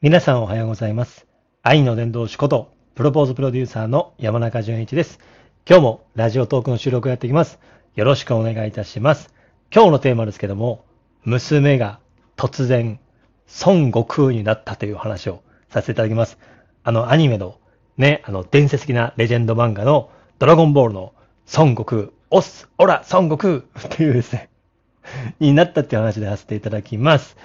皆さんおはようございます。愛の伝道師こと、プロポーズプロデューサーの山中淳一です。今日もラジオトークの収録をやっていきます。よろしくお願いいたします。今日のテーマですけども、娘が突然孫悟空になったという話をさせていただきます。あのアニメのね、あの伝説的なレジェンド漫画のドラゴンボールの孫悟空、おっす、おら、孫悟空っていうですね、になったっていう話でさせていただきます。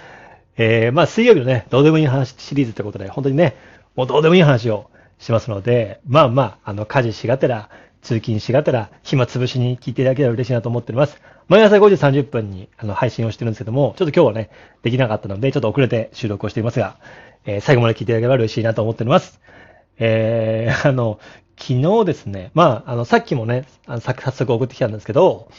えー、まあ水曜日のね、どうでもいい話シリーズってことで、本当にね、もうどうでもいい話をしますので、まあまあ、あの、家事しがてら、通勤しがてら、暇つぶしに聞いていただけたら嬉しいなと思っております。毎朝5時30分にあの配信をしてるんですけども、ちょっと今日はね、できなかったので、ちょっと遅れて収録をしていますが、えー最後まで聞いていただければ嬉しいなと思っております。えー、あの、昨日ですね、まあ、あの、さっきもね、あの早速送ってきたんですけど、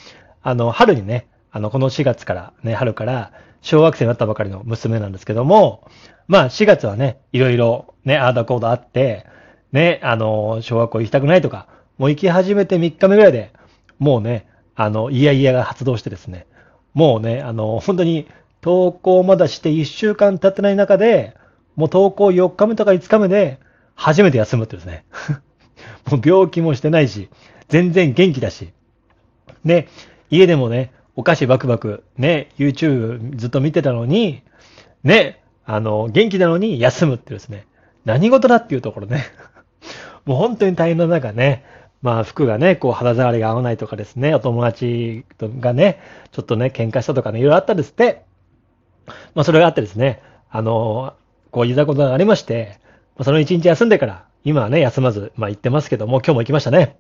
あの、春にね、あの、この4月から、ね、春から、小学生になったばかりの娘なんですけども、まあ、4月はね、いろいろ、ね、ああだこうだあって、ね、あの、小学校行きたくないとか、もう行き始めて3日目ぐらいで、もうね、あの、いやいやが発動してですね、もうね、あの、本当に、登校まだして1週間経ってない中で、もう登校4日目とか5日目で、初めて休むってですね。もう病気もしてないし、全然元気だし。で、家でもね、お菓子バクバク、ね、YouTube ずっと見てたのに、ね、あの、元気なのに休むってですね。何事だっていうところね。もう本当に大変な中ね、まあ服がね、こう肌触りが合わないとかですね、お友達がね、ちょっとね、喧嘩したとかね、いろいろあったんですって。まあそれがあってですね、あの、こういざことがありまして、その一日休んでから、今はね、休まず、まあ行ってますけども、今日も行きましたね。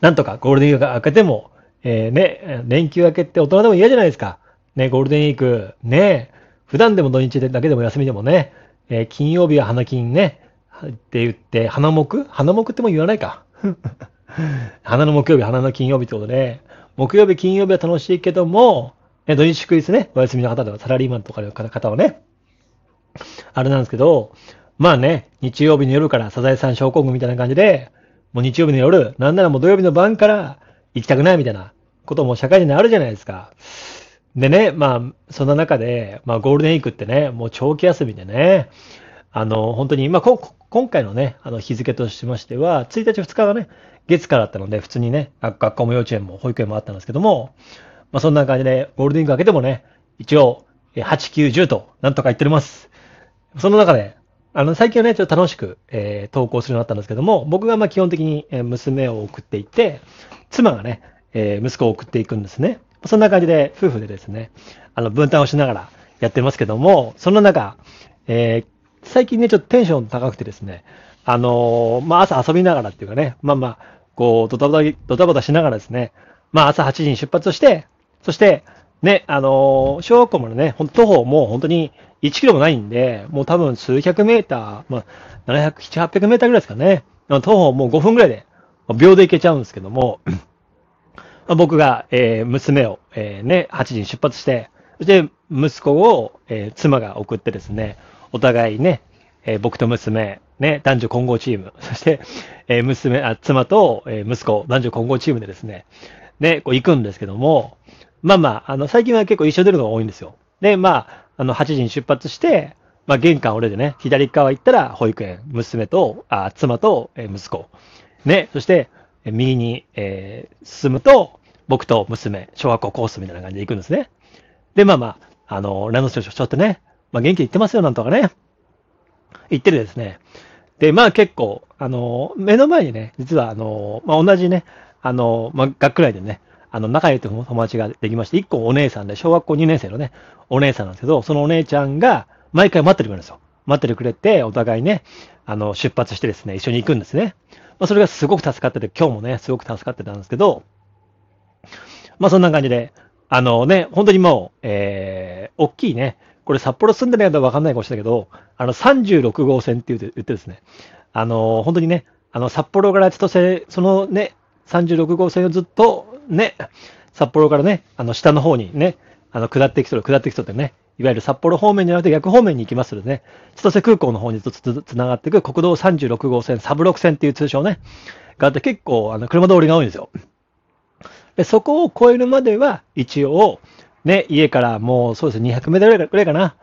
なんとかゴールデンウィークが明けても、えーね、連休明けって大人でも嫌じゃないですか。ね、ゴールデンウィーク、ね、普段でも土日だけでも休みでもね、えー金曜日は花金ね、って言って、花木？花木っても言わないか。花の木曜日、花の金曜日ってことで、木曜日、金曜日は楽しいけども、ね、土日祝日ね、お休みの方とかサラリーマンとかの方はね、あれなんですけど、まあね、日曜日の夜からサザエさん症候群みたいな感じで、もう日曜日の夜、なんならもう土曜日の晩から行きたくないみたいなことも社会人であるじゃないですか。でね、まあ、そんな中で、まあゴールデンウィークってね、もう長期休みでね、あの、本当に、まあ、今回のね、あの日付としましては、1日2日がね、月からだったので、普通にね、学校も幼稚園も保育園もあったんですけども、まあ、そんな感じで、ゴールデンウィーク明けてもね、一応、8、9、10と、なんとか言っております。その中で、あの、最近はね、ちょっと楽しく、えー投稿するようになったんですけども、僕がまあ基本的に娘を送っていって、妻がね、えー息子を送っていくんですね。そんな感じで、夫婦でですね、あの、分担をしながらやってますけども、そんな中、えー最近ね、ちょっとテンション高くてですね、あのーまあ、朝遊びながらっていうかね、まあまあ、こう、ドタバタ、ドタバタしながらですね、まあ、朝8時に出発して、そして、ね、あのー小学校までね、ほんと徒歩もう本当に1キロもないんで、もう多分数百メーター、まあ、700、700、800メーターぐらいですかね。徒歩もう5分ぐらいで、秒で行けちゃうんですけども、僕が、えー娘を、えーね、8時に出発して、そして息子を、えー妻が送ってですね、お互いね、えー僕と娘、ね、男女混合チーム、そして、えー娘、あ、妻と、えー息子、男女混合チームでですね、ね、こう行くんですけども、まあまあ、あの、最近は結構一緒に出るのが多いんですよ。で、まあ、あの、8時に出発して、まあ、玄関俺でね、左側行ったら保育園、娘と、あ、妻と、えー息子。ね、そして、右に、えー進むと、僕と娘、小学校コースみたいな感じで行くんですね。で、まあまあ、あの、ランドセルちょっとね、まあ元気に行ってますよ、なんとかね。行ってるですね。で、まあ結構、あの、目の前にね、実はあの、まあ同じね、あの、まあ学区内でね、あの、仲良い友達ができまして、一個お姉さんで、小学校2年生のね、お姉さんなんですけど、そのお姉ちゃんが、毎回待っててくれるんですよ。待っててくれて、お互いね、あの、出発してですね、一緒に行くんですね。まあそれがすごく助かってて、今日もね、すごく助かってたんですけど、まあそんな感じで、あのね、本当にもう、えー、大きいね、これ札幌住んでない方はわかんないかもしれないけど、あの36号線って言って言ってですね、あの、本当にね、あの札幌から千歳、そのね、36号線をずっとね、札幌からね、あの下の方にね、あの下っていく人、下っていく人ってね、いわゆる札幌方面じゃなくて逆方面に行きますのでね、千歳空港の方にずっとつながっていく国道36号線、サブロク線っていう通称ね、があって結構あの車通りが多いんですよ。で、そこを越えるまでは、一応、ね、家からもうそうですね、200メートルぐらいかな、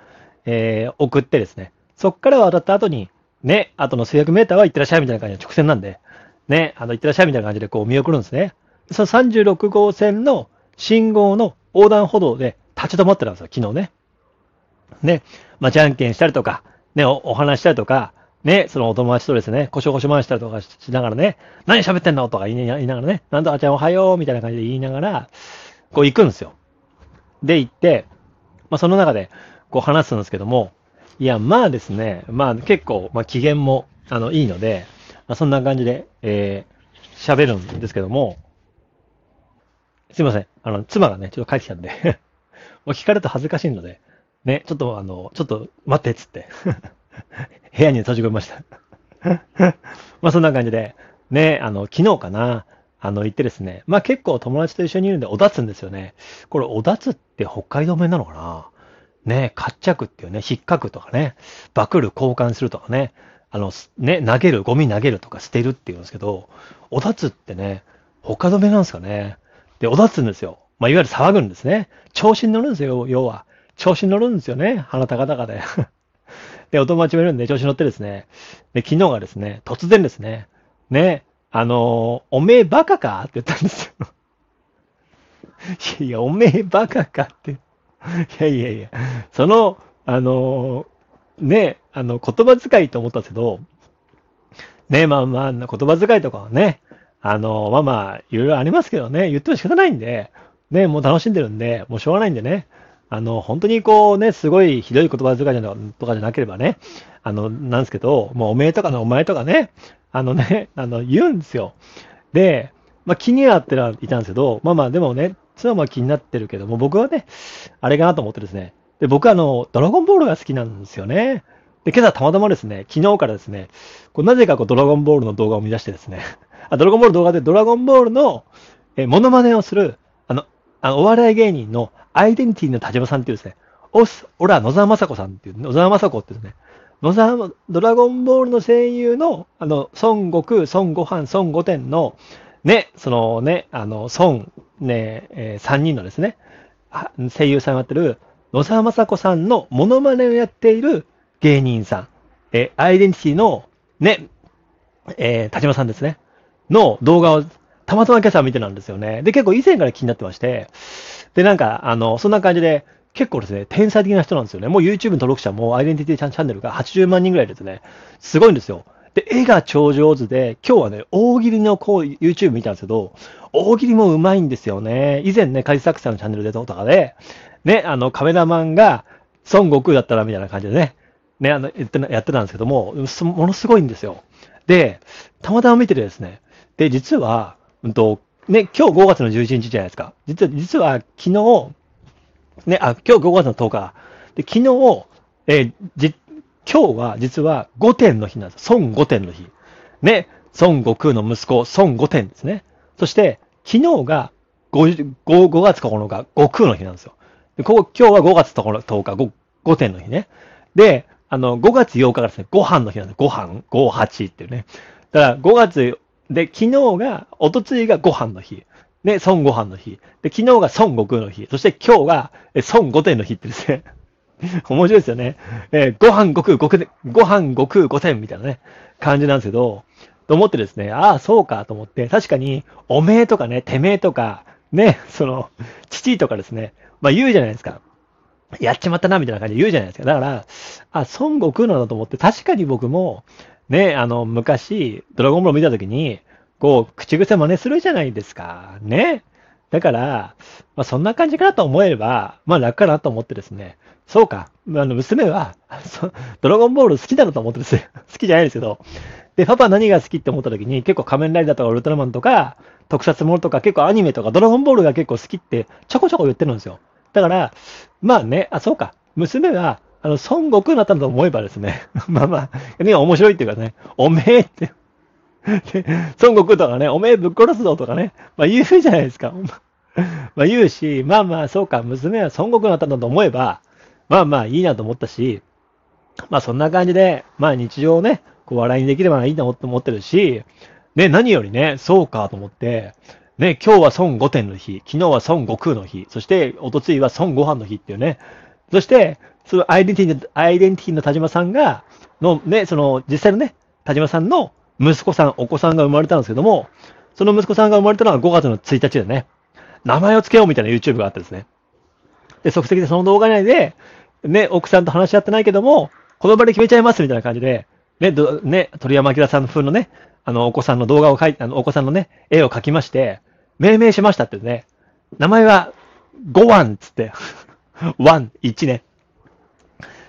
えー送ってですね、そっから渡った後に、ね、後の制約メーターは行ってらっしゃいみたいな感じで直線なんで、ね、あの、行ってらっしゃいみたいな感じでこう見送るんですね。その36号線の信号の横断歩道で立ち止まってたんですよ、昨日ね。ね、まあ、じゃんけんしたりとか、ね、おお話したりとか、ね、そのお友達とですね、こしょこしょ回したりとかしながらね、何喋ってんの？とか言いながらね、なんとかちゃんおはようみたいな感じで言いながら、こう行くんですよ。で、行って、まあ、その中で、こう話すんですけども、いや、まあですね、まあ結構、まあ機嫌も、あの、いいので、まあ、そんな感じで、えー、喋るんですけども、すいません。あの、妻がね、ちょっと帰ってきたんで もう聞かれると恥ずかしいので、ね、ちょっとあの、ちょっと待ってっつって 部屋に閉じ込めました まあそんな感じで、ね、あの、昨日かな、あの、行ってですね、まあ結構友達と一緒にいるんで、おだつんですよね。これ、おだつって北海道弁なのかなね、活着っていうね、引っかくとかね、バクル交換するとかね、あの、ね、投げる、ゴミ投げるとか捨てるっていうんですけど、おだつってね、北海道弁なんですかね。で、おだつんですよ。まあ、いわゆる騒ぐんですね。調子に乗るんですよ、要は。調子に乗るんですよね。鼻高々で。で、お友達もいるんで、調子に乗ってですね。で、昨日がですね、突然ですね、ね、あのおめえバカかって言ったんですよ。いやいや、おめえバカかって。いやいやいや、その、あのね、あの、言葉遣いと思ったんですけど、ね、まあまあ、言葉遣いとかはね、あの、まあまあ、いろいろありますけどね、言っても仕方ないんで、ね、もう楽しんでるんで、もうしょうがないんでね、あの、本当にこうね、すごいひどい言葉遣いじゃとかじゃなければね、あの、なんですけど、もうおめえとかのお前とかね、あのね、あの、言うんですよ。で、まあ気にはってはいたんですけど、まあまあでもね、妻はまあ気になってるけども、僕はね、あれかなと思ってですね、で、僕はあの、ドラゴンボールが好きなんですよね。で、今朝たまたまですね、昨日からですね、こうなぜかこうドラゴンボールの動画を見出してですね、あドラゴンボール動画でドラゴンボールの、え、モノマネをする、あの、お笑い芸人のアイデンティティの田島さんっていうですね、おす、おら、野沢雅子さんっていう、野沢雅子ってですね、野沢、ドラゴンボールの声優の、あの、孫悟空、孫悟飯、孫悟天の、ね、そのね、あの、孫、ね、えー、3人のですね、声優さんがやってる、野沢雅子さんのモノマネをやっている芸人さん、えー、アイデンティティの、ね、えー、田島さんですね。の動画をたまたま今朝見てたんですよね。で、結構以前から気になってまして、で、なんか、あの、そんな感じで、結構ですね、天才的な人なんですよね。もう YouTube の登録者もアイデンティティチャンネルが80万人ぐらいですね。すごいんですよ。で、絵が超上手で、今日はね、大喜利のこう YouTube 見たんですけど、大喜利も上手いんですよね。以前ね、カジサクさんのチャンネルでとかで、ね、あの、カメラマンが孫悟空だったらみたいな感じでね、ね、あの、言ってやってたんですけども、ものすごいんですよ。で、たまたま見ててですね、で、実は、うんと、ね、今日5月の11日じゃないですか。実は、実は昨日、ね、あ、今日5月の10日。で、昨日、えー、じ、今日は実は5点の日なんです。孫5点の日。ね、孫悟空の息子、孫5点ですね。そして、昨日が 5, 5, 5月9日、悟空の日なんですよ。でこ今日は5月10日、5, 5点の日ね。で、あの、5月8日がですね、ご飯の日なんです。ご飯、58っていうね。だから5月で、昨日が、おとついがご飯の日。ね、孫悟飯の日。で、昨日が孫悟空の日。そして今日が、孫悟天の日ってですね。面白いですよね。えー、ご飯悟空、ごご飯悟空五天みたいなね、感じなんですけど、と思ってですね、ああ、そうかと思って、確かに、おめえとかね、てめえとか、ね、その、父とかですね、まあ言うじゃないですか。やっちまったな、みたいな感じで言うじゃないですか。だから、あ、孫悟空なんだと思って、確かに僕も、ね、あの、昔、ドラゴンボール見たときに、こう、口癖真似するじゃないですか。ね。だから、まあ、そんな感じかなと思えれば、まあ楽かなと思ってですね。そうか。あの、娘は、ドラゴンボール好きだろと思ってです 好きじゃないですけど。で、パパ何が好きって思った時に、結構仮面ライダーとかウルトラマンとか、特撮ものとか、結構アニメとか、ドラゴンボールが結構好きって、ちょこちょこ言ってるんですよ。だから、まあね、あ、そうか。娘は、あの、孫悟空になったんだと思えばですね、まあまあ、ね、面白いっていうかね、おめえって、孫悟空とかね、おめえぶっ殺すぞとかね、まあ言うじゃないですか。まあ言うし、まあまあそうか、娘は孫悟空になったんだと思えば、まあまあいいなと思ったし、まあそんな感じで、まあ日常をね、こう笑いにできればいいなと思ってるし、ね、何よりね、そうかと思って、ね、今日は孫悟天の日、昨日は孫悟空の日、そして、おとついは孫悟飯の日っていうね、そして、そのアイデンティティの、アイデンティティの田島さんが、のね、その実際のね、田島さんの息子さん、お子さんが生まれたんですけども、その息子さんが生まれたのは5月の1日でね、名前を付けようみたいな YouTube があってですね。で、即席でその動画内で、ね、奥さんと話し合ってないけども、この場で決めちゃいますみたいな感じで、ね、ね、鳥山明さん風のね、あの、お子さんの動画を描いて、あの、お子さんのね、絵を描きまして、命名しましたってね、名前は、ゴワンつって、ワン、1ね。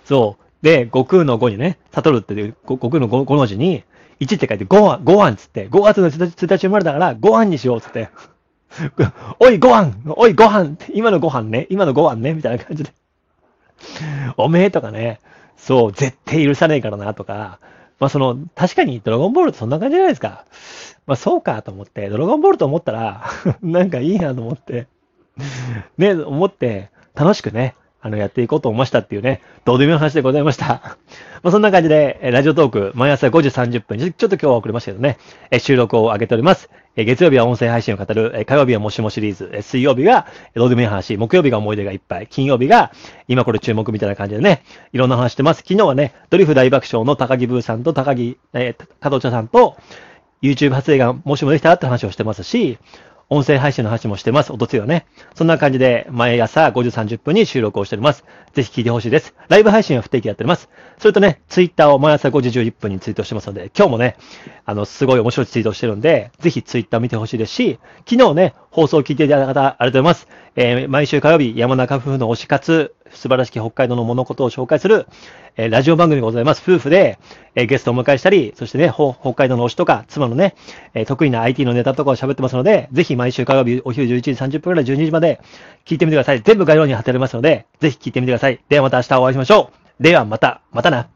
そう。で、悟空の5にね、悟るっていう、悟空の 5, 5の字に、1って書いて、ゴワン、ゴワンつって、5月の1日生まれたから、ゴワンにしようつって。おい、ご飯おい、ご飯今のご飯ね今のご飯ねみたいな感じで。おめえとかね、そう、絶対許さねえからなとか、まあその、確かにドラゴンボールってそんな感じじゃないですか。まあそうかと思って、ドラゴンボールと思ったら なんかいいなと思って、ね、思って、楽しくね、あの、やっていこうと思いましたっていうね、どうでもいい話でございました。まあ、そんな感じで、ラジオトーク、毎朝5時30分、ちょっと今日は遅れましたけどね、収録を上げております。月曜日は音声配信を語る、火曜日はもしもシリーズ、水曜日がどうでもいい話、木曜日が思い出がいっぱい、金曜日が今これ注目みたいな感じでね、いろんな話してます。昨日はね、ドリフ大爆笑の高木ブーさんと高木、えー、加藤茶さんと、YouTube 発映がもしもできたらって話をしてますし、音声配信の話もしてます。おとつよね。そんな感じで、毎朝5時30分に収録をしております。ぜひ聞いてほしいです。ライブ配信は不定期やっております。それとね、ツイッターを毎朝5時11分にツイートしてますので、今日もね、あの、すごい面白いツイートをしてるんで、ぜひツイッター見てほしいですし、昨日ね、放送を聞いていただいた方、ありがとうございます。えー、毎週火曜日、山中夫婦の推し活、素晴らしき北海道の物事を紹介する、えー、ラジオ番組でございます。夫婦で、えー、ゲストをお迎えしたり、そしてね、北海道の推しとか、妻のね、えー、得意な IT のネタとかを喋ってますので、ぜひ毎週火曜日お昼11時30分から12時まで聞いてみてください。全部概要欄に貼ってありますので、ぜひ聞いてみてください。ではまた明日お会いしましょう。ではまた、またな。